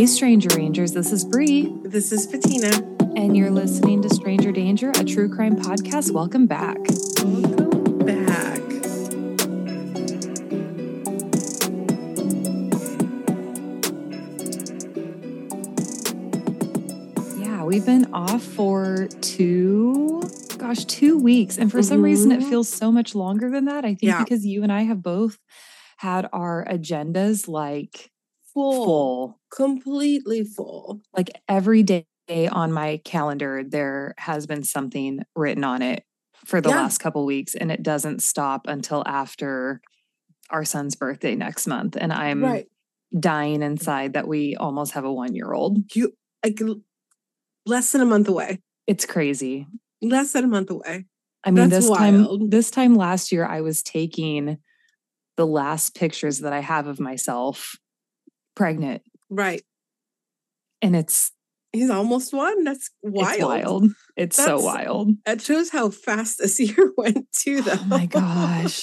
Hey, Stranger Rangers, this is Bree. This is Patina. And you're listening to Stranger Danger, a true crime podcast. Welcome back. Welcome back. Yeah, we've been off for two, gosh, two weeks. And for some reason, it Mhm. feels so much longer than that. I think Yeah. because you and I have both had our agendas like Full. full. Completely full. Like every day on my calendar, there has been something written on it for the Yeah. last couple weeks, and it doesn't stop until after our son's birthday next month. And I'm right. dying inside that we almost have a one year old. You like less than a month away. It's crazy. Less than a month away. I mean, That's this time, this time last year, I was taking the last pictures that I have of myself pregnant, Right. and it's He's almost one. That's wild. it's wild. It's so wild. That shows how fast this year went too, though. Oh my gosh.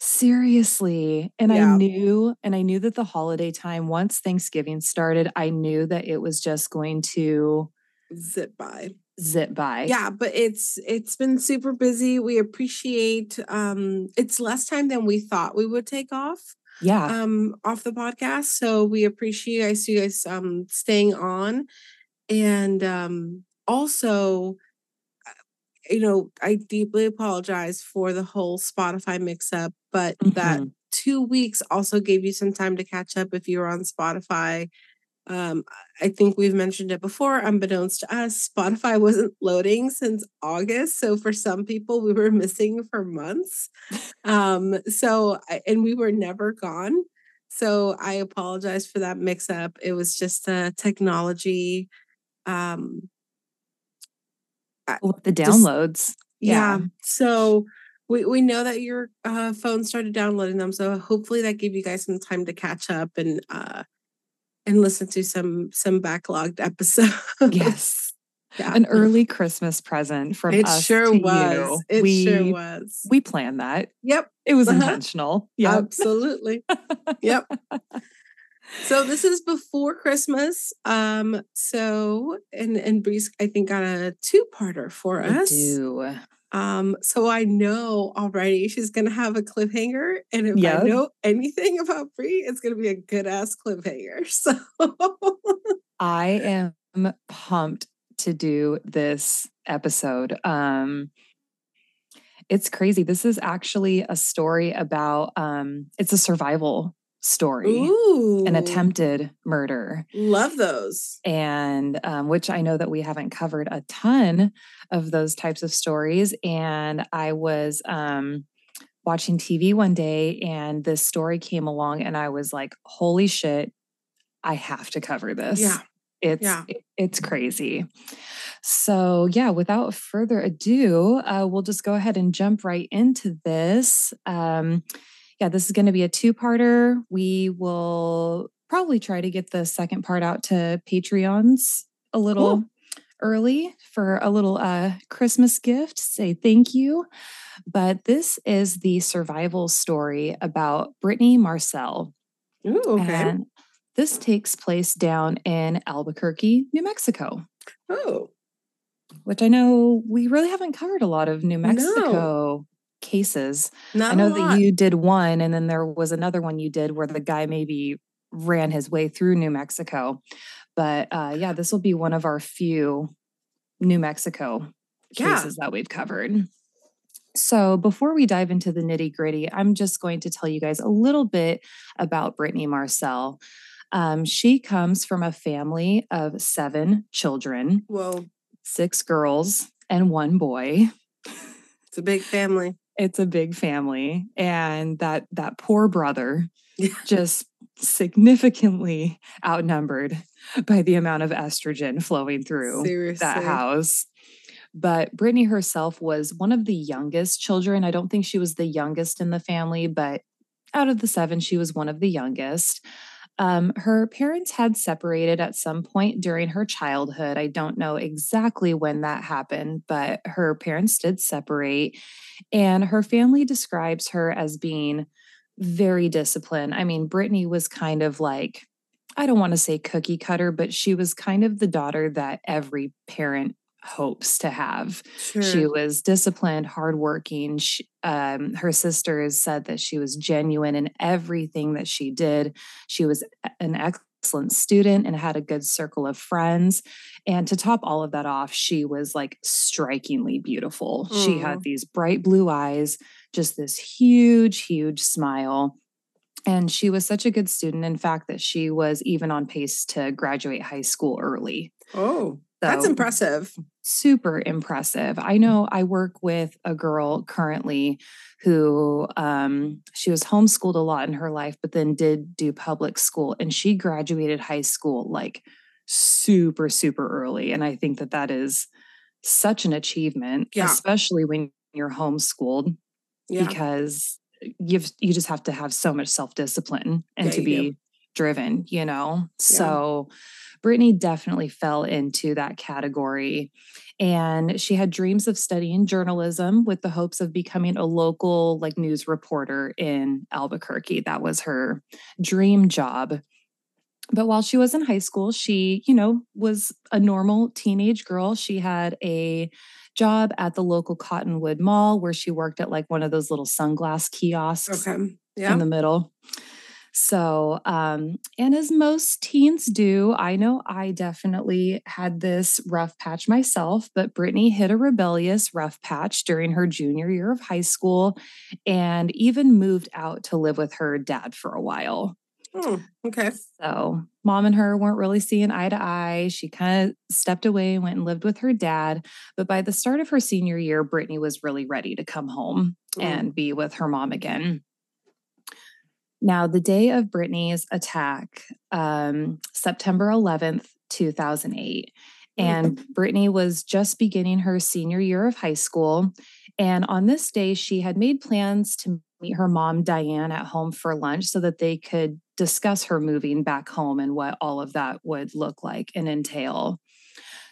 Seriously. And Yeah. I knew, and I knew that the holiday time, once Thanksgiving started, I knew that it was just going to Zip by. zip by. Yeah, but it's it's been super busy. We appreciate um it's less time than we thought we would take off. Yeah. um off the podcast. So we appreciate you guys, you guys um staying on. And um also uh, you know, I deeply apologize for the whole Spotify mix up, but that Mhm. two weeks also gave you some time to catch up if you were on Spotify. Um, I think we've mentioned it before, unbeknownst to us, Spotify wasn't loading since August. So for some people, we were missing for months. Um, so and we were never gone. So I apologize for that mix up. It was just a technology. Um, With the just- downloads. yeah. So we, we know that your uh, phone started downloading them. So hopefully that gave you guys some time to catch up and uh, and listen to some some backlogged episodes. Yes. yeah. An early Christmas present from It us sure to was. you. It we, sure was. We planned that. Yep. It was Uh-huh. intentional. Yeah. Absolutely. Yep. So this is before Christmas. Um, so and and Bree's, I think, got a two-parter for I us. do. Um, so I know already she's gonna have a cliffhanger, and if Yep. I know anything about Bree, it's gonna be a good ass cliffhanger. So I am pumped to do this episode. Um it's crazy. This is actually a story about um it's a survival story, ooh, an attempted murder. Love those. and um, which I know that we haven't covered a ton of those types of stories. And I was um, watching TV one day, and this story came along, and I was like, "Holy shit! I have to cover this." Yeah. it's Yeah. it- it's crazy. So yeah, without further ado, uh, we'll just go ahead and jump right into this. Um, yeah, this is going to be a two-parter. We will probably try to get the second part out to Patreons a little Cool. early for a little uh, Christmas gift. Say thank you. But this is the survival story about Brittani Marcell. Ooh, okay. And this takes place down in Albuquerque, New Mexico, oh, which I know we really haven't covered a lot of New No. Cases. not I know that you did one, and then there was another one you did where the guy maybe ran his way through New Mexico. But uh, yeah, this will be one of our few New Mexico Yeah. cases that we've covered. So before we dive into the nitty gritty, I'm just going to tell you guys a little bit about Brittani Marcell. Um, she comes from a family of seven children, Whoa, six girls and one boy it's a big family. It's a big family and that that poor brother just significantly outnumbered by the amount of estrogen flowing through Seriously. that house. But brittani herself was one of the youngest children. I don't think she was the youngest in the family but out of the seven she was one of the youngest um, her parents had separated at some point during her childhood. I don't know exactly when that happened, but her parents did separate. And her family describes her as being very disciplined. I mean, Brittani was kind of like I don't want to say cookie cutter, but she was kind of the daughter that every parent hopes to have. Sure. She was disciplined, hardworking. She, um, her sisters said that she was genuine in everything that she did. She was an excellent student and had a good circle of friends. And to top all of that off, she was like strikingly beautiful. Mm. She had these bright blue eyes, just this huge, huge smile. And she was such a good student, in fact, that she was even on pace to graduate high school early. Oh. So, That's impressive. Super impressive. I know I work with a girl currently who um, she was homeschooled a lot in her life, but then did do public school and she graduated high school like super, super early. And I think that that is such an achievement, yeah. especially when you're homeschooled, yeah. because you've, you just have to have so much self discipline and yeah, to be. Driven, you know? So, Brittani definitely fell into that category. And she had dreams of studying journalism with the hopes of becoming a local like news reporter in Albuquerque. That was her dream job. But while she was in high school, she, you know, was a normal teenage girl. She had a job at the local Cottonwood Mall where she worked at like one of those little sunglass kiosks okay. yeah. in the middle. So, um, and as most teens do, I know I definitely had this rough patch myself, but Brittani hit a rebellious rough patch during her junior year of high school and even moved out to live with her dad for a while. Oh, okay. So, mom and her weren't really seeing eye to eye. She kind of stepped away and went and lived with her dad. But by the start of her senior year, Brittani was really ready to come home mm. and be with her mom again. Now, the day of Brittani's attack, um, September 11th, 2008, and mm-hmm. Brittani was just beginning her senior year of high school. And on this day, she had made plans to meet her mom, Diane, at home for lunch so that they could discuss her moving back home and what all of that would look like and entail.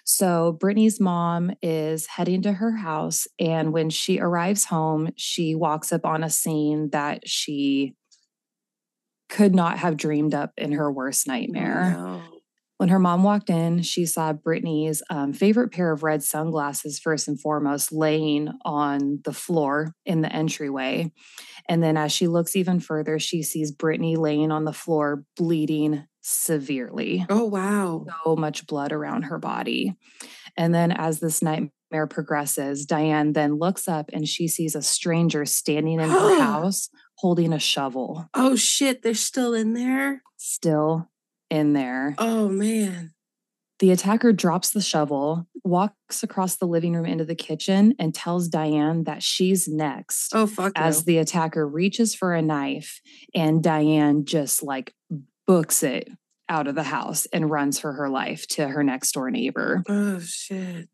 So, Brittani's mom is heading to her house. And when she arrives home, she walks up on a scene that she could not have dreamed up in her worst nightmare. No. When her mom walked in, she saw Brittani's um, favorite pair of red sunglasses, first and foremost, laying on the floor in the entryway. And then as she looks even further, she sees Brittani laying on the floor, bleeding severely. Oh, wow. So much blood around her body. And then as this nightmare progresses, Diane then looks up and she sees a stranger standing in her house holding a shovel. Oh shit, they're still in there? Still in there. Oh man. The attacker drops the shovel, walks across the living room into the kitchen, and tells Diane that she's next. Oh, fuck. As no. the attacker reaches for a knife, and Diane just like books it out of the house and runs for her life to her next door neighbor. Oh, shit.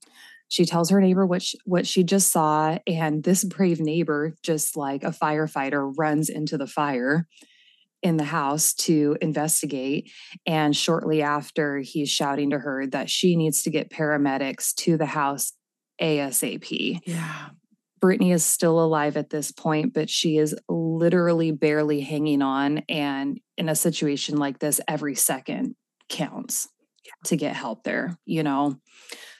She tells her neighbor what she, what she just saw, and this brave neighbor, just like a firefighter, runs into the fire in the house to investigate. And shortly after, he's shouting to her that she needs to get paramedics to the house ASAP. Yeah. Brittani is still alive at this point, but she is literally barely hanging on. And in a situation like this, every second counts to get help there, you know?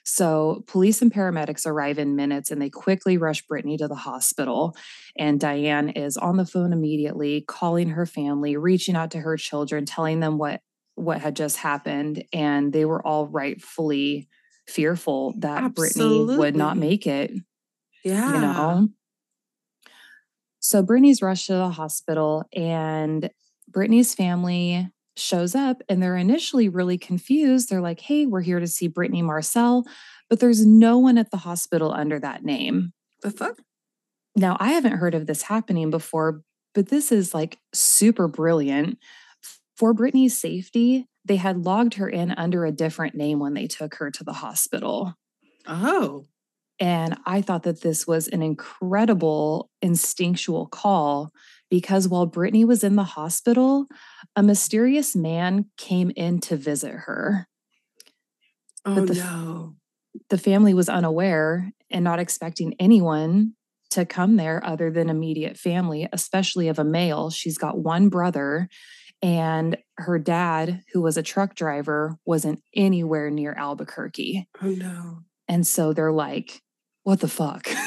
So police and paramedics arrive in minutes and they quickly rush Brittani to the hospital. And Diane is on the phone immediately, calling her family, reaching out to her children, telling them what what had just happened. And they were all rightfully fearful that Absolutely. Brittani would not make it. Yeah. You know? So Brittani's rushed to the hospital and Brittani's family shows up and they're initially really confused. They're like, hey, we're here to see Brittani Marcell, but there's no one at the hospital under that name. The fuck? Now, I haven't heard of this happening before, but this is like super brilliant. For Brittani's safety, they had logged her in under a different name when they took her to the hospital. Oh. And I thought that this was an incredible instinctual call because while Brittani was in the hospital, a mysterious man came in to visit her. Oh, but the, no. The family was unaware and not expecting anyone to come there other than immediate family, especially of a male. She's got one brother And her dad, who was a truck driver, wasn't anywhere near Albuquerque. Oh no. And so they're like, what the fuck?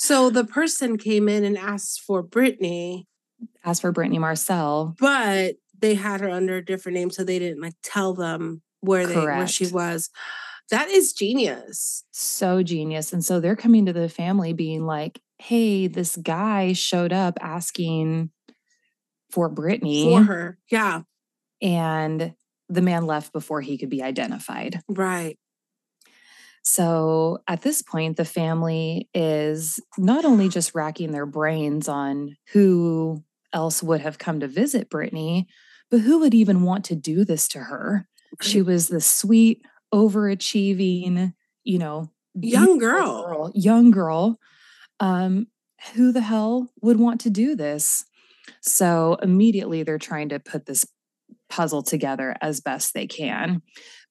So the person came in and asked for Brittani, As for Brittani Marcell, but they had her under a different name, so they didn't like tell them where they where she was. That is genius so genius. And so they're coming to the family being like, hey, this guy showed up asking for Brittani. for her. Yeah, and the man left before he could be identified. right. So at this point, the family is not only just racking their brains on who else would have come to visit Brittani, but who would even want to do this to her? She was the sweet, overachieving, you know, Young beautiful girl. young girl. Um, who the hell would want to do this? So immediately they're trying to put this puzzle together as best they can.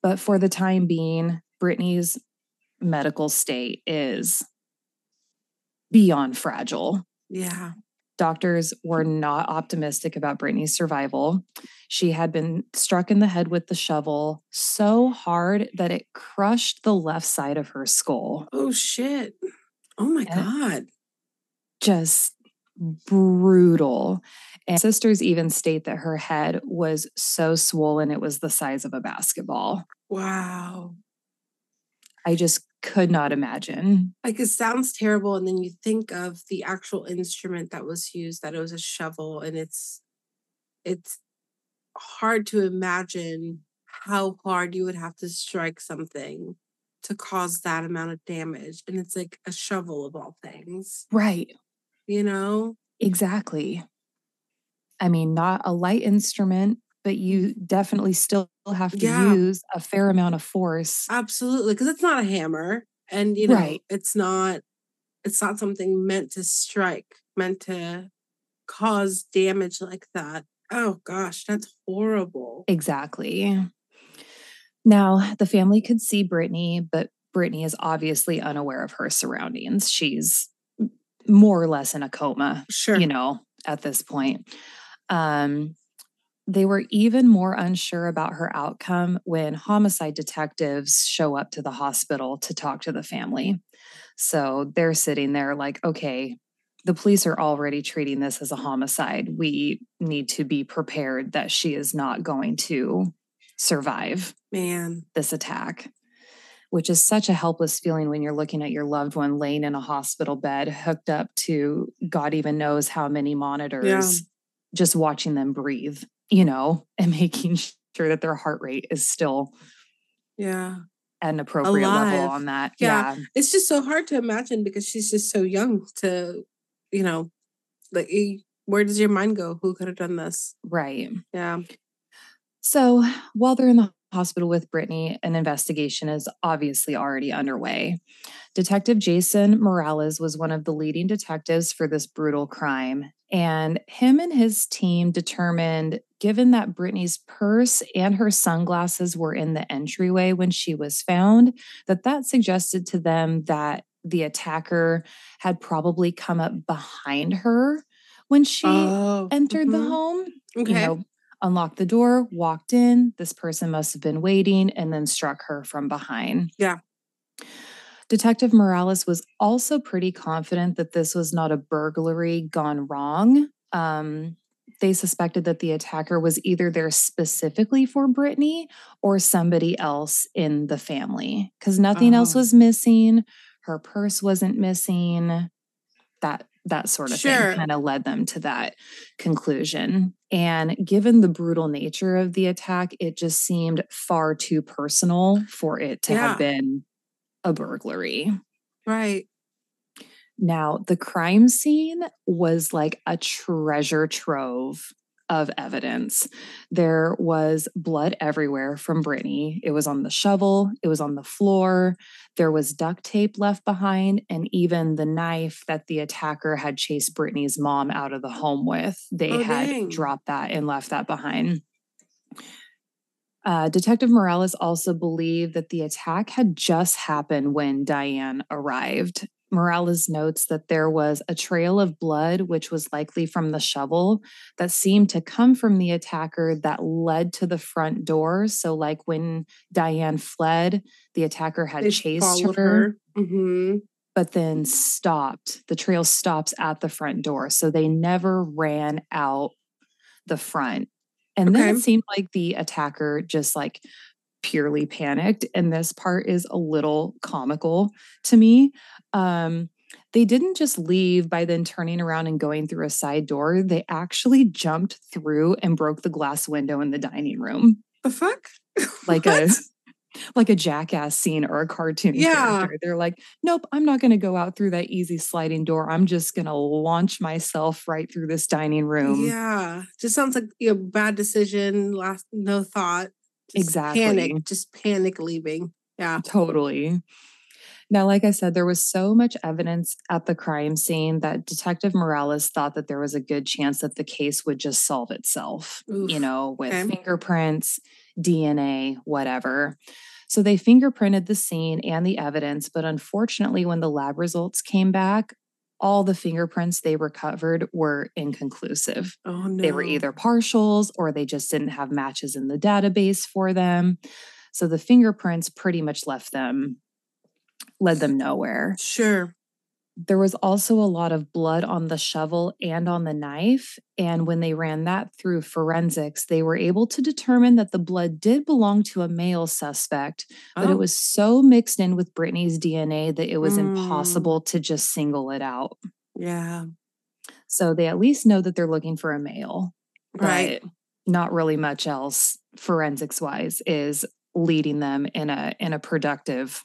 But for the time being, Brittani's medical state is beyond fragile. Yeah. Doctors were not optimistic about Brittani's survival. She had been struck in the head with the shovel so hard that it crushed the left side of her skull. Oh shit. Oh my Yeah. god. Just brutal. And sisters even state that her head was so swollen it was the size of a basketball. Wow. I just could not imagine. Like it sounds terrible, and then you think of the actual instrument that was used, that it was a shovel, and it's it's hard to imagine how hard you would have to strike something to cause that amount of damage. And it's like a shovel of all things, Right. you know? Exactly. I mean, not a light instrument, but you definitely still have to Yeah. use a fair amount of force. Absolutely. Because it's not a hammer. And you know, Right. it's not it's not something meant to strike, meant to cause damage like that. Oh gosh, that's horrible. Exactly. Now, the family could see Brittani, but Brittani is obviously unaware of her surroundings. She's more or less in a coma, Sure. you know, at this point. Um, they were even more unsure about her outcome when homicide detectives show up to the hospital to talk to the family. So they're sitting there like, okay, the police are already treating this as a homicide. We need to be prepared that she is not going to survive Man. this attack, which is such a helpless feeling when you're looking at your loved one laying in a hospital bed, hooked up to God even knows how many monitors, just watching them breathe, you know, and making sure that their heart rate is still Yeah. an appropriate level on that. Yeah. Yeah. It's just so hard to imagine because she's just so young to, you know, like where does your mind go? Who could have done this? Right. Yeah. So while they're in the hospital with Brittani, an investigation is obviously already underway. Detective Jason Morales was one of the leading detectives for this brutal crime. And him and his team determined, given that Brittani's purse and her sunglasses were in the entryway when she was found, that that suggested to them that the attacker had probably come up behind her when she oh, entered the mhm. home Okay. you know, unlocked the door, walked in. This person must have been waiting and then struck her from behind. Yeah. Detective Morales was also pretty confident that this was not a burglary gone wrong. Um, they suspected that the attacker was either there specifically for Brittani or somebody else in the family because nothing else Oh. was missing. Her purse wasn't missing. That that sort of Sure. thing kind of led them to that conclusion. And given the brutal nature of the attack, it just seemed far too personal for it to Yeah. have been a burglary. right. Now, the crime scene was like a treasure trove of evidence. There was blood everywhere from Brittani. It was on the shovel, it was on the floor. There was duct tape left behind, and even the knife that the attacker had chased Brittani's mom out of the home with. They Oh, had dang. dropped that and left that behind. Uh, Detective Morales also believed that the attack had just happened when Diane arrived. Morales notes that there was a trail of blood, which was likely from the shovel, that seemed to come from the attacker that led to the front door. So, like when Diane fled, the attacker had They chased followed her, Mhm. but then stopped. The trail stops at the front door. So they never ran out the front. And then it seemed like the attacker just like purely panicked. And this part is a little comical to me. Um, they didn't just leave by then turning around and going through a side door. They actually jumped through and broke the glass window in the dining room, The fuck? like a? Like a jackass scene or a cartoon Yeah. character. They're like, nope, I'm not going to go out through that easy sliding door. I'm just going to launch myself right through this dining room. Yeah. Just sounds like a bad decision. Last no thought. Just Exactly. Panic. Just panic leaving. Yeah. Totally. Now, like I said, there was so much evidence at the crime scene that Detective Morales thought that there was a good chance that the case would just solve itself, you know, with Okay. fingerprints, DNA, whatever. So they fingerprinted the scene and the evidence, but unfortunately, when the lab results came back, all the fingerprints they recovered were inconclusive. Oh no. They were either partials or they just didn't have matches in the database for them. So the fingerprints pretty much left them, led them nowhere. Sure. There was also a lot of blood on the shovel and on the knife. And when they ran that through forensics, they were able to determine that the blood did belong to a male suspect, but Oh. it was so mixed in with Brittani's DNA that it was Mm. impossible to just single it out. Yeah. So they at least know that they're looking for a male, Right. not really much else forensics wise is leading them in a in a productive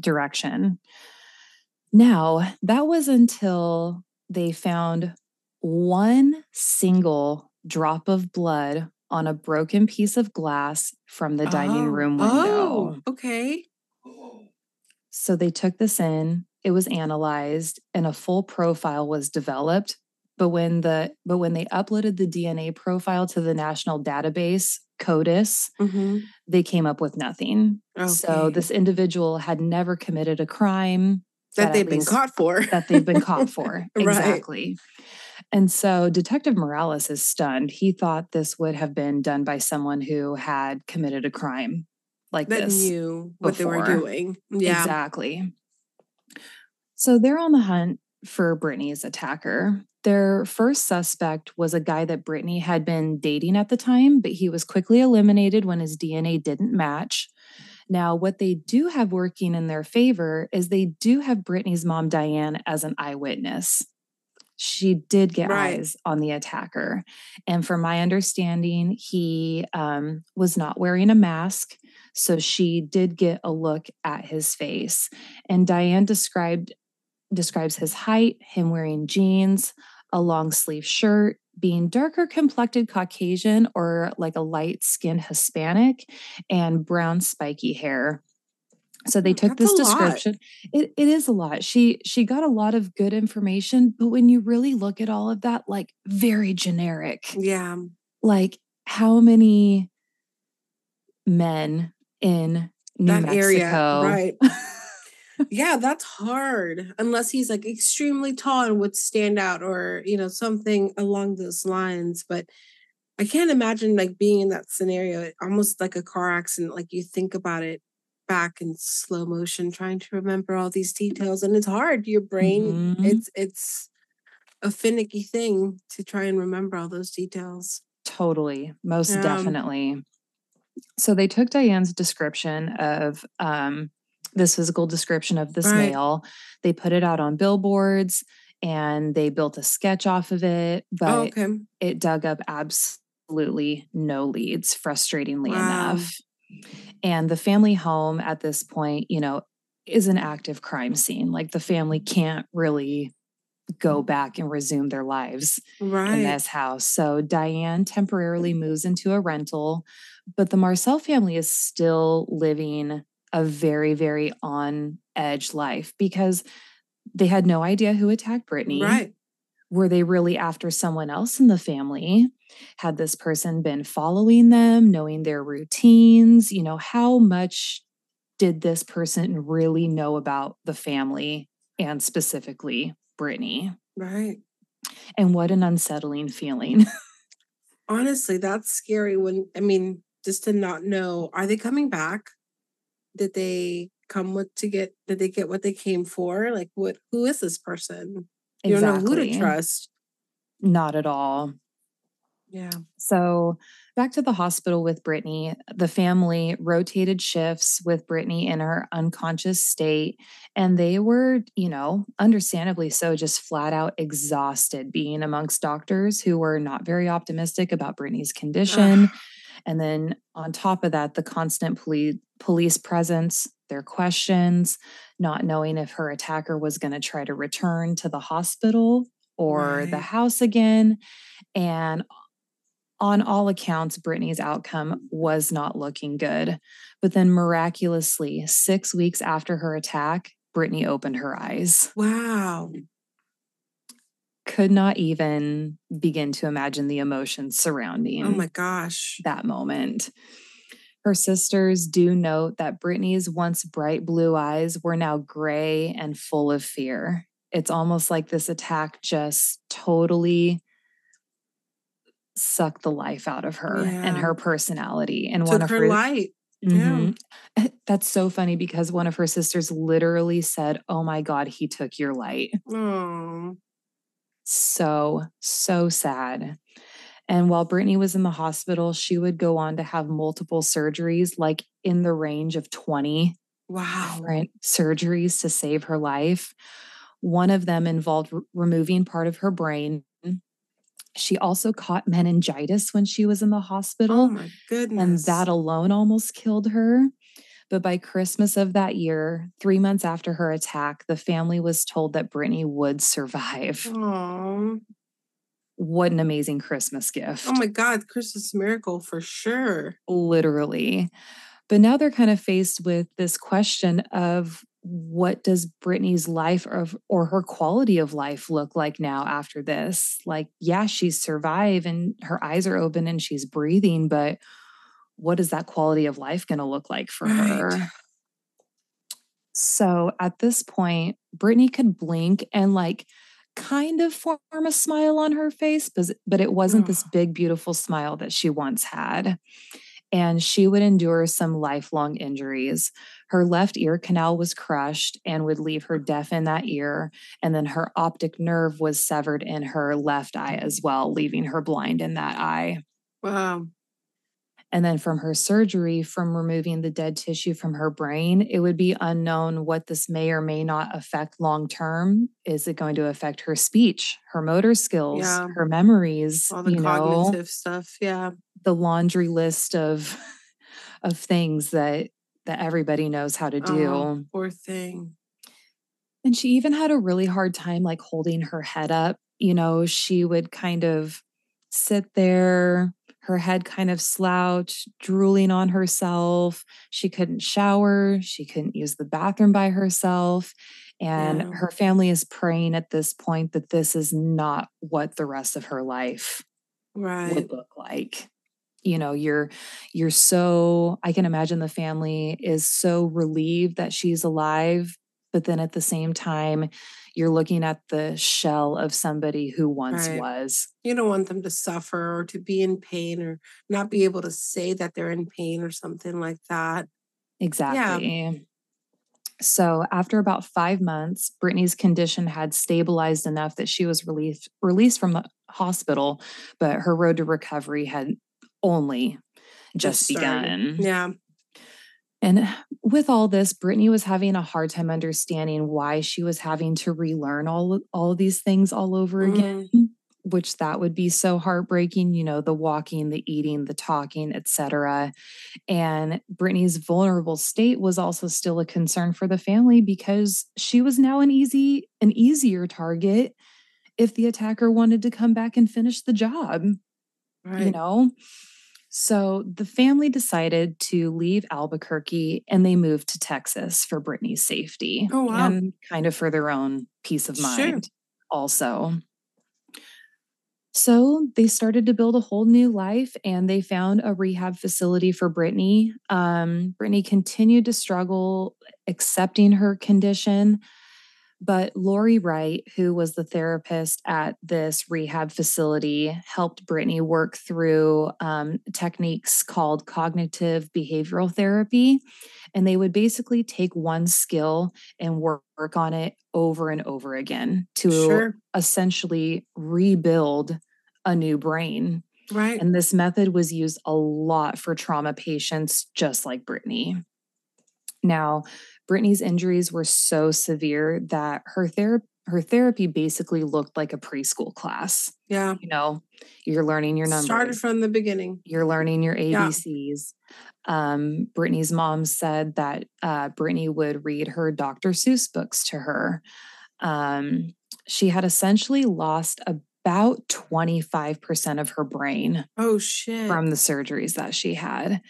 direction. Now, that was until they found one single drop of blood on a broken piece of glass from the dining Oh. room window. Oh, okay. So they took this in, it was analyzed, and a full profile was developed. But when the but when they uploaded the DNA profile to the national database, CODIS, hmm they came up with nothing. So this individual had never committed a crime that at they've been caught for. that they've been caught for. Right. Exactly. And so Detective Morales is stunned. He thought this would have been done by someone who had committed a crime like That this. knew what they were doing. Yeah. Exactly. So they're on the hunt for Brittani's attacker. Their first suspect was a guy that Brittani had been dating at the time, but he was quickly eliminated when his DNA didn't match. Now, what they do have working in their favor is they do have Brittani's mom, Diane, as an eyewitness. She did get Right. eyes on the attacker. And from my understanding, he um, was not wearing a mask. So she did get a look at his face. And Diane described describes his height, him wearing jeans, a long sleeve shirt, being darker complected Caucasian or like a light skinned Hispanic, and brown spiky hair. So they Hmm, took that's this description. It, it is a lot. She she got a lot of good information, but when you really look at all of that, like very generic Yeah. like how many men in New That Mexico area. Right. yeah, that's hard. Unless he's like extremely tall and would stand out or, you know, something along those lines. But I can't imagine like being in that scenario, almost like a car accident. Like you think about it back in slow motion, trying to remember all these details. And it's hard. Your brain, Mhm. it's it's a finicky thing to try and remember all those details. totally most Yeah. definitely so they took diane's description of um, this physical description of this Right. male they put it out on billboards and they built a sketch off of it oh, but oh, okay. it dug up absolutely no leads, frustratingly Wow. enough. And the family home at this point, you know, is an active crime scene. Like the family can't really go back and resume their lives in this house. So Diane temporarily moves into a rental, but the Marcell family is still living a very, very on edge life because they had no idea who attacked Brittani Right. were they really after someone else in the family? Had this person been following them, knowing their routines? You know, how much did this person really know about the family and specifically Brittani. Right. And what an unsettling feeling. Honestly, that's scary when, I mean, just to not know, are they coming back? Did they come with to get, did they get what they came for? Like, what, who is this person? You don't know who to trust. Not at all. Yeah. So, back to the hospital with Brittani, the family rotated shifts with Brittani in her unconscious state. And they were, you know, understandably so, just flat out exhausted being amongst doctors who were not very optimistic about Brittani's condition. And then on top of that, the constant police police presence, their questions, not knowing if her attacker was going to try to return to the hospital or the house again. And on all accounts, Brittani's outcome was not looking good. But then miraculously, six weeks after her attack, Brittani opened her eyes. Wow. Could not even begin to imagine the emotions surrounding Oh my gosh. that moment. Her sisters do note that Brittani's once bright blue eyes were now gray and full of fear. It's almost like this attack just totally sucked the life out of her and her personality. And one of her her light. Yeah. Mhm. That's so funny because one of her sisters literally said, "Oh my god, he took your light." Oh. So, so sad. And while Brittani was in the hospital, she would go on to have multiple surgeries, like in the range of 20 Wow. different surgeries to save her life. One of them involved r- removing part of her brain. She also caught meningitis when she was in the hospital. Oh hospital, my and that alone almost killed her. But by Christmas of that year, three months after her attack, the family was told that Brittani would survive. Oh. What an amazing Christmas oh gift. Oh my God. Christmas miracle for sure. literally. But now they're kind of faced with this question of what does Brittani's life or, or her quality of life look like now after this? Like, yeah, she's survived and her eyes are open and she's breathing, but what is that quality of life going to look like for her? So at this point, Brittani could blink and like kind of form a smile on her face, but, but it wasn't this big, beautiful smile that she once had. And she would endure some lifelong injuries. Her left ear canal was crushed and would leave her deaf in that ear. And then her optic nerve was severed in her left eye as well, leaving her blind in that eye. Wow. And then from her surgery, from removing the dead tissue from her brain, it would be unknown what this may or may not affect long term. Is it going to affect her speech, her motor skills, Yeah. her memories, All the you know, cognitive stuff. Yeah. the laundry list of of things that that everybody knows how to do. Oh, poor thing. And she even had a really hard time like holding her head up. You know, she would kind of sit there, her head kind of slouched, drooling on herself. She couldn't shower, she couldn't use the bathroom by herself. And Yeah. her family is praying at this point that this is not what the rest of her life Right. would look like you know you're you're so i can imagine the family is so relieved that she's alive but then at the same time you're looking at the shell of somebody who once Right. was You don't want them to suffer or to be in pain or not be able to say that they're in pain or something like that. exactly so after about five months brittani's condition had stabilized enough that she was released released from the hospital but her road to recovery had only just, started. begun Yeah. And with all this, Brittani was having a hard time understanding why she was having to relearn all all of these things all over again, mm-hmm. which that would be so heartbreaking, you know, the walking, the eating, the talking, etc. And Brittani's vulnerable state was also still a concern for the family because she was now an easy an easier target if the attacker wanted to come back and finish the job Right. you know? So the family decided to leave Albuquerque and they moved to Texas for Brittani's safety Oh, wow. and kind of for their own peace of Sure. mind also. So they started to build a whole new life and they found a rehab facility for Brittani. Um, Brittani continued to struggle accepting her condition, But Lori Wright, who was the therapist at this rehab facility, helped Brittani work through um, techniques called cognitive behavioral therapy. And they would basically take one skill and work, work on it over and over again to Sure. essentially rebuild a new brain. Right. And this method was used a lot for trauma patients, just like Brittani. Now, Brittani's injuries were so severe that her therapy her therapy basically looked like a preschool class. yeah. You know, you're learning your numbers, Started from the beginning. you're learning your Yeah. ABCs. Um, Brittani's mom said that uh, Brittani would read her Dr. Seuss books to her. Um, she had essentially lost about 25% of her brain Oh shit. from the surgeries that she had.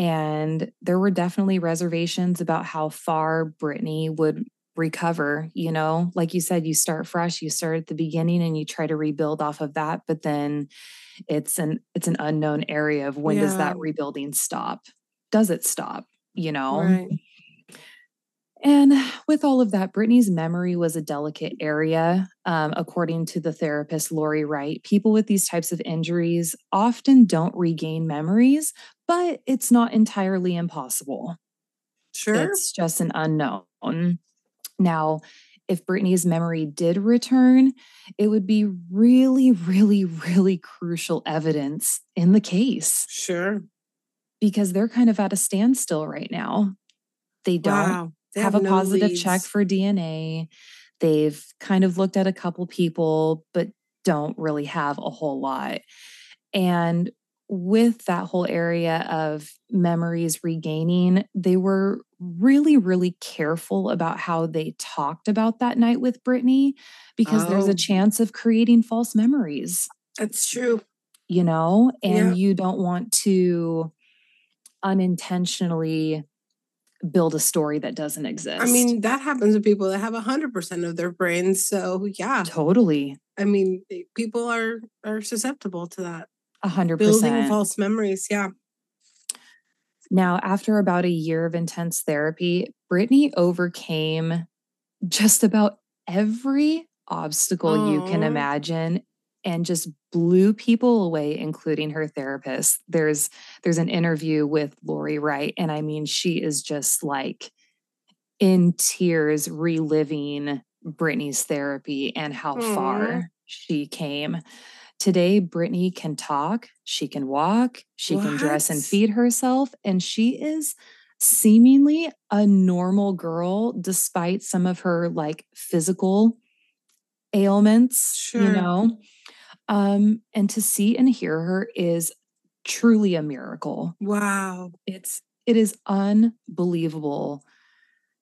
And there were definitely reservations about how far Brittani would recover. You know, like you said, you start fresh, you start at the beginning and you try to rebuild off of that, but then it's an it's an unknown area of when does that rebuilding stop? Does it stop? You know? right. And with all of that, Brittani's memory was a delicate area. Um, according to the therapist Lori Wright, people with these types of injuries often don't regain memories, but it's not entirely impossible. Sure. It's just an unknown. Now, if Brittani's memory did return, it would be really, really, really crucial evidence in the case sure. because they're kind of at a standstill right now. They don't Wow. They have, a no positive check for DNA. They've kind of looked at a couple people, but don't really have a whole lot. And with that whole area of memories regaining, they were really, really careful about how they talked about that night with Brittani because there's Oh. a chance of creating false memories, That's true. you know, and Yeah. you don't want to unintentionally build a story that doesn't exist. I mean, that happens to people that have a hundred percent of their brains. So yeah. totally. I mean, people are are susceptible to that. A hundred percent. Building false memories. Yeah. Now, after about a year of intense therapy, Brittani overcame just about every obstacle you can imagine and just blew people away, including her therapist. There's there's an interview with Lori Wright, and I mean, she is just like in tears reliving Brittani's therapy and how Aw. far she came. Today, Brittani can talk, she can walk, she can dress and feed herself, and she is seemingly a normal girl despite some of her like physical ailments, you know. Um, and to see and hear her is truly a miracle. Wow. It's it is unbelievable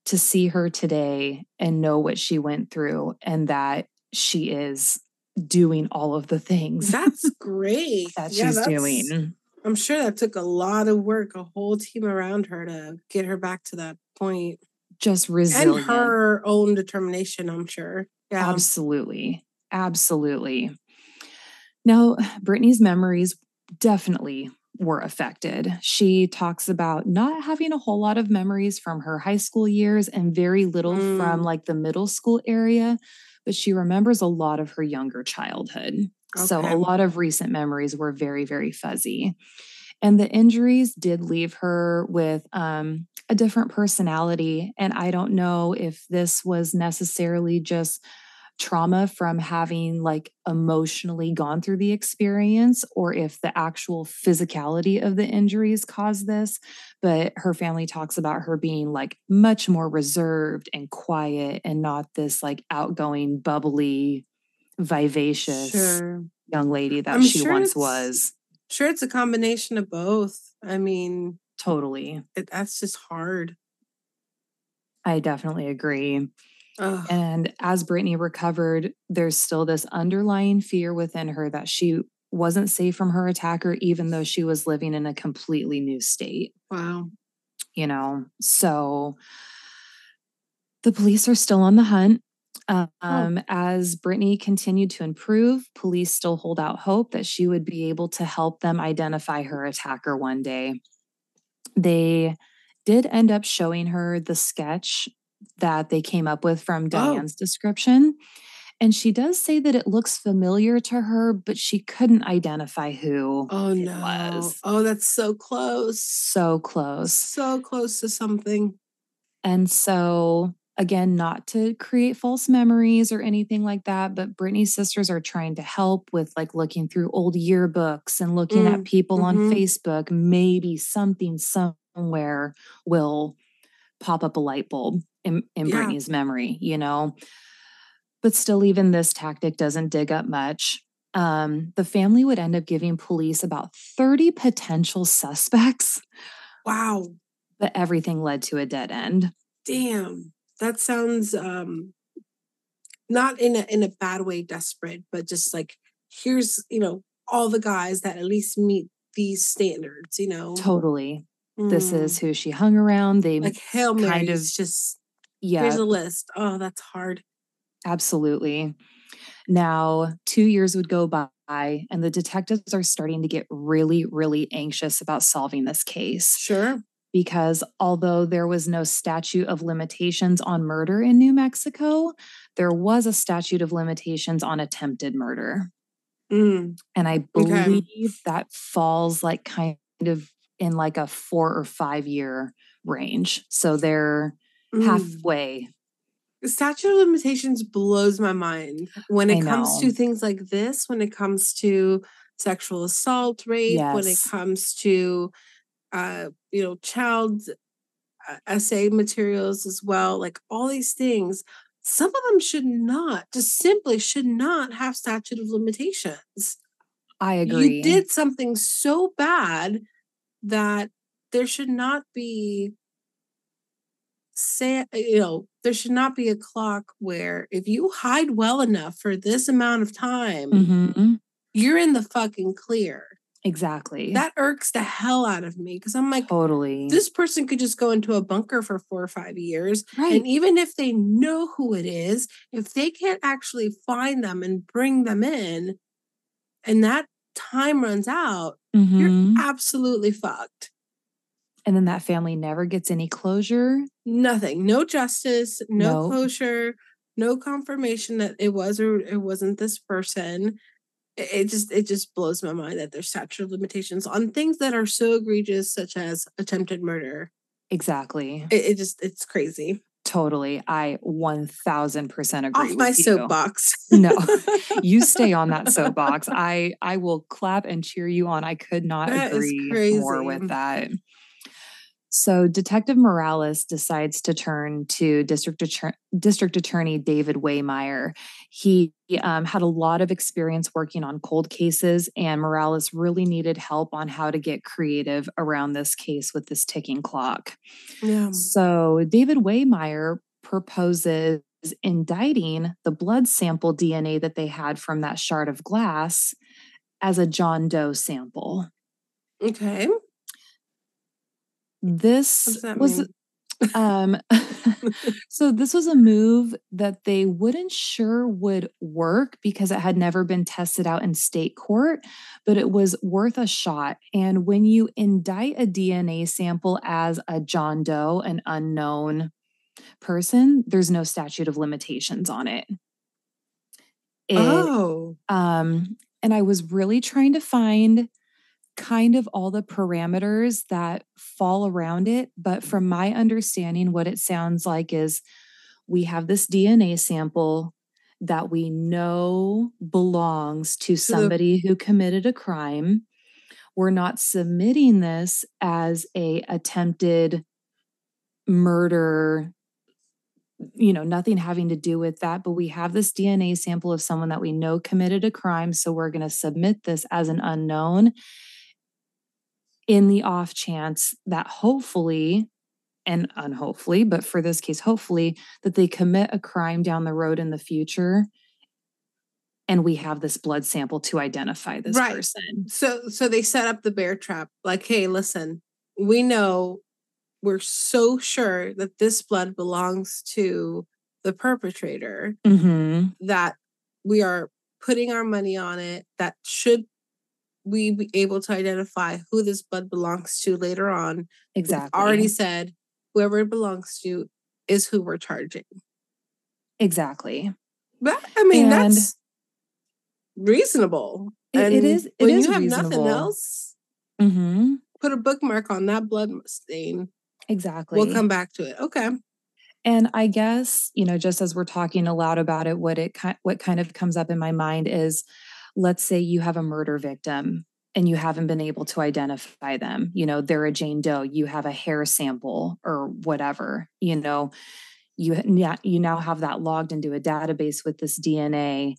to see her today and know what she went through and that she is doing all of the things That's great. that Yeah, she's doing. I'm sure that took a lot of work, a whole team around her to get her back to that point. Just resilient. And her own determination, I'm sure. Yeah. Absolutely. Absolutely. Now, Brittani's memories definitely were affected. She talks about not having a whole lot of memories from her high school years and very little from Mm. like the middle school area, but she remembers a lot of her younger childhood. So a lot of recent memories were very, very fuzzy. And the injuries did leave her with um, a different personality. And I don't know if this was necessarily just trauma from having like emotionally gone through the experience or if the actual physicality of the injuries caused this. But her family talks about her being like much more reserved and quiet and not this like outgoing, bubbly, vivacious Sure. young lady that I'm she sure once was. Sure, it's a combination of both. I mean, Totally. it, that's just hard. I definitely agree. Ugh. And as Brittani recovered, there's still this underlying fear within her that she wasn't safe from her attacker, even though she was living in a completely new state, wow. you know? So the police are still on the hunt. Um, As Brittani continued to improve, police still hold out hope that she would be able to help them identify her attacker one day. They did end up showing her the sketch that they came up with from Oh. Diane's description. And she does say that it looks familiar to her, but she couldn't identify who Oh it no. was. Oh, that's so close. So close. So close to something. And so, again, not to create false memories or anything like that, but Brittani's sisters are trying to help with like looking through old yearbooks and looking Mm, at people on mhm. Facebook. Maybe something somewhere will pop up a light bulb in, in Yeah. Brittani's memory, you know? But still, even this tactic doesn't dig up much. Um, the family would end up giving police about 30 potential suspects, Wow. but everything led to a dead end. Damn. That sounds um not in a in a bad way desperate, but just like here's, you know, all the guys that at least meet these standards, you know. Totally. This Mm. is who she hung around. They like Hail kind of- just yeah, here's a list. Oh, that's hard. absolutely. Now, two years would go by, and the detectives are starting to get really, really anxious about solving this case Sure. because although there was no statute of limitations on murder in New Mexico, there was a statute of limitations on attempted murder. Mm. And I Okay. believe that falls like kind of in like a four or five year range. So they're Mm. halfway. The statute of limitations blows my mind when it comes to things like this, when it comes to sexual assault, rape, when it comes to uh, you know, child uh, essay materials as well, like all these things. Some of them should not, just simply should not have statute of limitations. I agree. You did something so bad that there should not be say you know there should not be a clock where if you hide well enough for this amount of time Mhm. you're in the fucking clear Exactly. that irks the hell out of me because i'm like totally. this person could just go into a bunker for four or five years right. and even if they know who it is if they can't actually find them and bring them in and that time runs out Mhm. you're absolutely fucked And then that family never gets any closure. Nothing no justice no No. closure no confirmation that it was or it wasn't this person it, it just it just blows my mind that there's statute of limitations on things that are so egregious such as attempted murder Exactly. it, it just it's crazy Totally. I 1000% agree. off with my you. soapbox No. You stay on that soapbox. I I will clap and cheer you on. I could not That agree more with that. So Detective Morales decides to turn to District Attorney, District Attorney David Waymeyer. He um, had a lot of experience working on cold cases, and Morales really needed help on how to get creative around this case with this ticking clock. yeah So David Waymeyer proposes indicting the blood sample DNA that they had from that shard of glass as a John Doe sample. okay This what does that was um so this was a move that they wouldn't sure would work because it had never been tested out in state court, but it was worth a shot. And when you indict a DNA sample as a John Doe, an unknown person, there's no statute of limitations on it. It oh um, and I was really trying to find kind of all the parameters that fall around it. But from my understanding, what it sounds like is we have this DNA sample that we know belongs to somebody who committed a crime. We're not submitting this as a attempted murder you know, nothing having to do with that, but we have this DNA sample of someone that we know committed a crime. So we're going to submit this as an unknown in the off chance that hopefully, and unhopefully, but for this case, hopefully, that they commit a crime down the road in the future. And we have this blood sample to identify this Right. person. so so they set up the bear trap like hey listen we know we're so sure that this blood belongs to the perpetrator hmm that we are putting our money on it that should we be able to identify who this blood belongs to later on we've Exactly. already said whoever it belongs to is who we're charging. Exactly. But I mean, and that's reasonable. It, it is. It when is you have reasonable. nothing else, Mm-hmm. put a bookmark on that blood stain. Exactly. We'll come back to it. Okay. And I guess, you know, just as we're talking aloud about it, what it what kind of comes up in my mind is let's say you have a murder victim and you haven't been able to identify them. You know, they're a Jane Doe, you have a hair sample or whatever, you know, you you now have that logged into a database with this DNA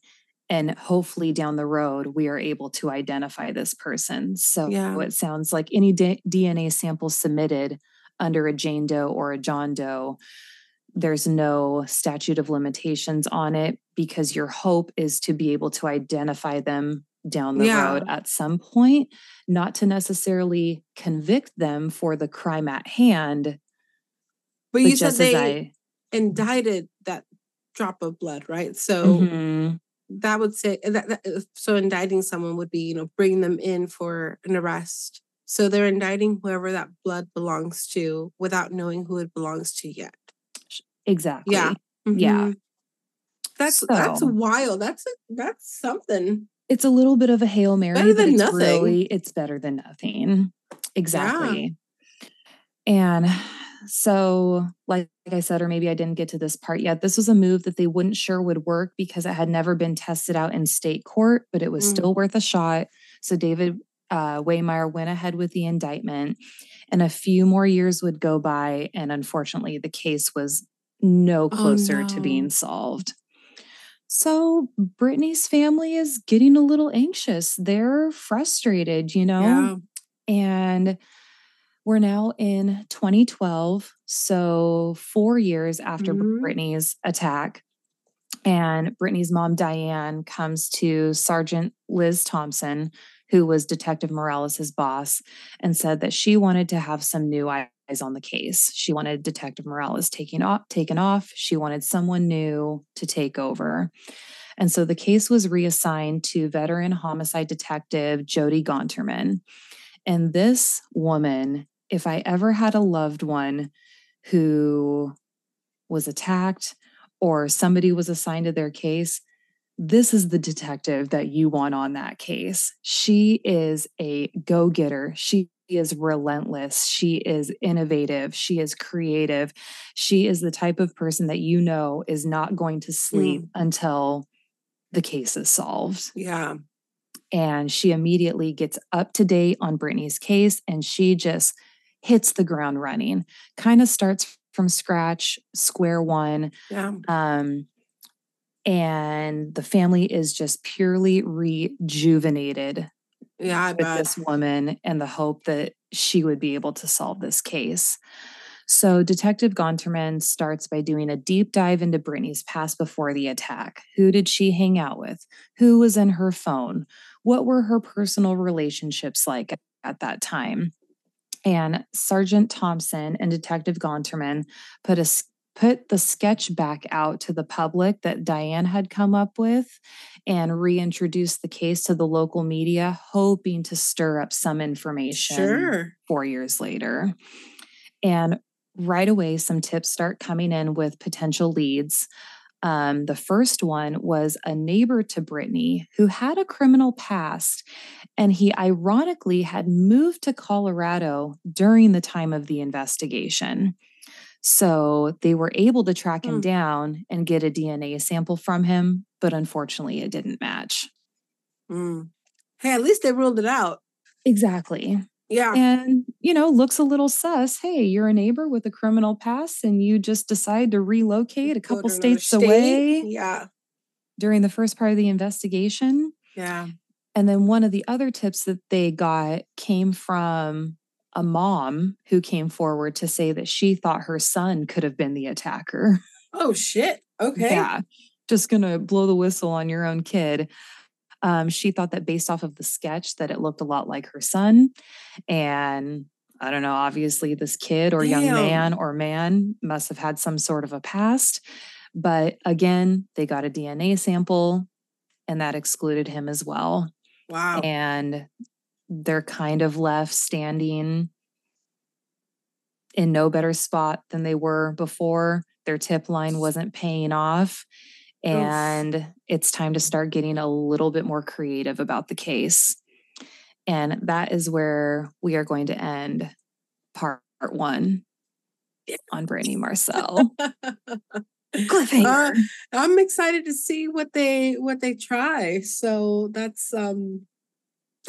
and hopefully down the road we are able to identify this person. So Yeah. it sounds like any D- DNA sample submitted under a Jane Doe or a John Doe there's no statute of limitations on it because your hope is to be able to identify them down the Yeah. road at some point, not to necessarily convict them for the crime at hand. But But you said they I, indicted that drop of blood, right? So Mhm. that would say that, that uh, so indicting someone would be, you know, bring them in for an arrest. So they're indicting whoever that blood belongs to without knowing who it belongs to yet. Exactly. Yeah. Yeah. Mhm. That's that's So- wild. That's a, that's something. It's a little bit of a hail mary, but than it's nothing. really it's better than nothing. Exactly. And so, like, like I said, or maybe I didn't get to this part yet. This was a move that they wouldn't sure would work because it had never been tested out in state court, but it was Mm. still worth a shot. So David uh, Waymeyer went ahead with the indictment, and a few more years would go by, and unfortunately, the case was no Oh, closer to being solved. So Brittani's family is getting a little anxious. They're frustrated, you know? Yeah. And we're now in 2012, so four years after Mhm. Brittani's attack. And Brittani's mom, Diane, comes to Sergeant Liz Thompson, who was Detective Morales' boss, and said that she wanted to have some new on the case. She wanted Detective Morales taking off, taken off. She wanted someone new to take over. And so the case was reassigned to veteran homicide detective Jody Gonterman. And this woman, if I ever had a loved one who was attacked or somebody was assigned to their case, this is the detective that you want on that case. She is a go getter. She is relentless. She is innovative. She is creative. She is the type of person that you know is not going to sleep until the case is solved Yeah. and she immediately gets up to date on Brittani's case and she just hits the ground running. Kind of starts from scratch, square one. Yeah. Um, and the family is just purely rejuvenated Yeah. I with bet. this woman and the hope that she would be able to solve this case. So, Detective Gonterman starts by doing a deep dive into Brittani's past before the attack. Who did she hang out with? Who was in her phone? What were her personal relationships like at, at that time? And Sergeant Thompson and Detective Gonterman put a put the sketch back out to the public that Diane had come up with and reintroduced the case to the local media, hoping to stir up some information Sure. four years later. And right away, some tips start coming in with potential leads. Um, the first one was a neighbor to Brittani who had a criminal past, and he ironically had moved to Colorado during the time of the investigation. So they were able to track him Hmm. down and get a DNA sample from him, but unfortunately, it didn't match. Mm. Hey, at least they ruled it out. Exactly. Yeah. and you know looks a little sus hey you're a neighbor with a criminal past and you just decide to relocate a couple states state. away Yeah. during the first part of the investigation Yeah. and then one of the other tips that they got came from a mom who came forward to say that she thought her son could have been the attacker. Oh shit. Okay. yeah. Just gonna blow the whistle on your own kid. Um, she thought that based off of the sketch that it looked a lot like her son. And i don't know obviously this kid or young man or man must have had some sort of a past. But again they got a dna sample and that excluded him as well. Wow. and they're kind of left standing in no better spot than they were before their tip line wasn't paying off. And Oof. it's time to start getting a little bit more creative about the case. And that is where we are going to end part one on Brandy Marcell. Cliffhanger. Uh, I'm excited to see what they what they try. So that's um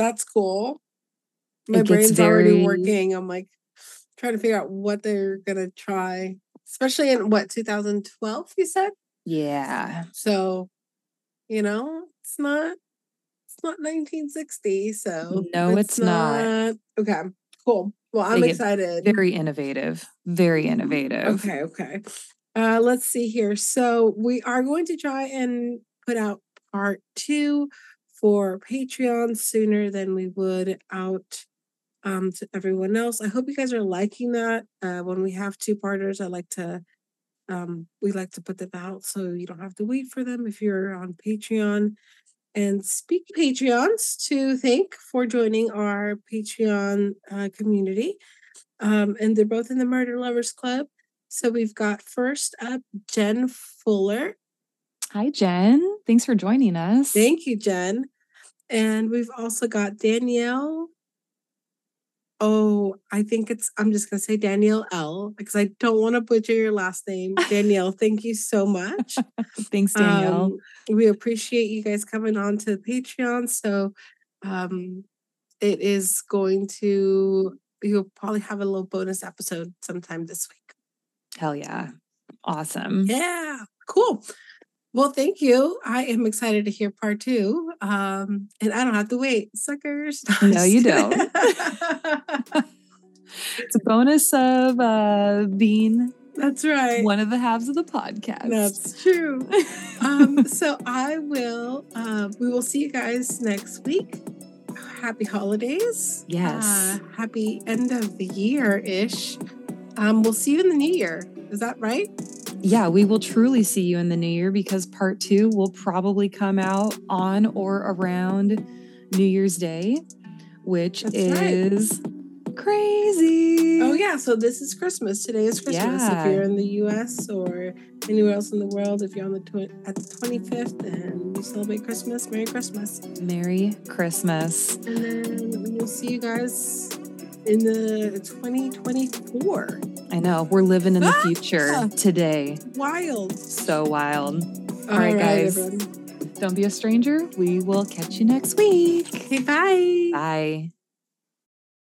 that's cool. My brain's very... already working. I'm like trying to figure out what they're gonna try, especially in what 2012. You said, yeah. So, you know, it's not it's not 1960. So no, it's, it's not. not. Okay, cool. Well, I'm excited. Very innovative. Very innovative. Okay, okay. Uh, let's see here. So we are going to try and put out part two for Patreon sooner than we would out um, to everyone else. I hope you guys are liking that. Uh, when we have two parters, I like to um, we like to put them out so you don't have to wait for them if you're on Patreon. And speak Patreons to thank for joining our Patreon uh, community. Um, and they're both in the Murder Lovers Club. So we've got first up Jen Fuller. Hi, Jen. Thanks for joining us. Thank you, Jen. And we've also got Danielle. Oh, I think it's, I'm just going to say Danielle L because I don't want to butcher your last name. Danielle, thank you so much. Thanks, Danielle. Um, we appreciate you guys coming on to the Patreon. So um, it is going to, you'll probably have a little bonus episode sometime this week. Hell yeah. Awesome. Yeah. Cool. Well, thank you. I am excited to hear part two. Um, and I don't have to wait. Suckers. No, you don't. it's a bonus of uh being that's right. One of the halves of the podcast. That's true. um, so I will uh, we will see you guys next week. Happy holidays. Yes. Uh, happy end of the year ish. Um, we'll see you in the new year. Is that right? Yeah, we will truly see you in the new year because part two will probably come out on or around New Year's Day, which That's is right. crazy. Oh, yeah. So this is Christmas. Today is Christmas. Yeah. If you're in the US or anywhere else in the world, if you're on the tw- at the 25th and you celebrate Christmas, Merry Christmas. Merry Christmas. And then we'll see you guys in the 2024. I know. We're living in the ah! future today. Wild. So wild. All, All right, right, guys. Everyone. Don't be a stranger. We will catch you next week. Okay, bye. Bye.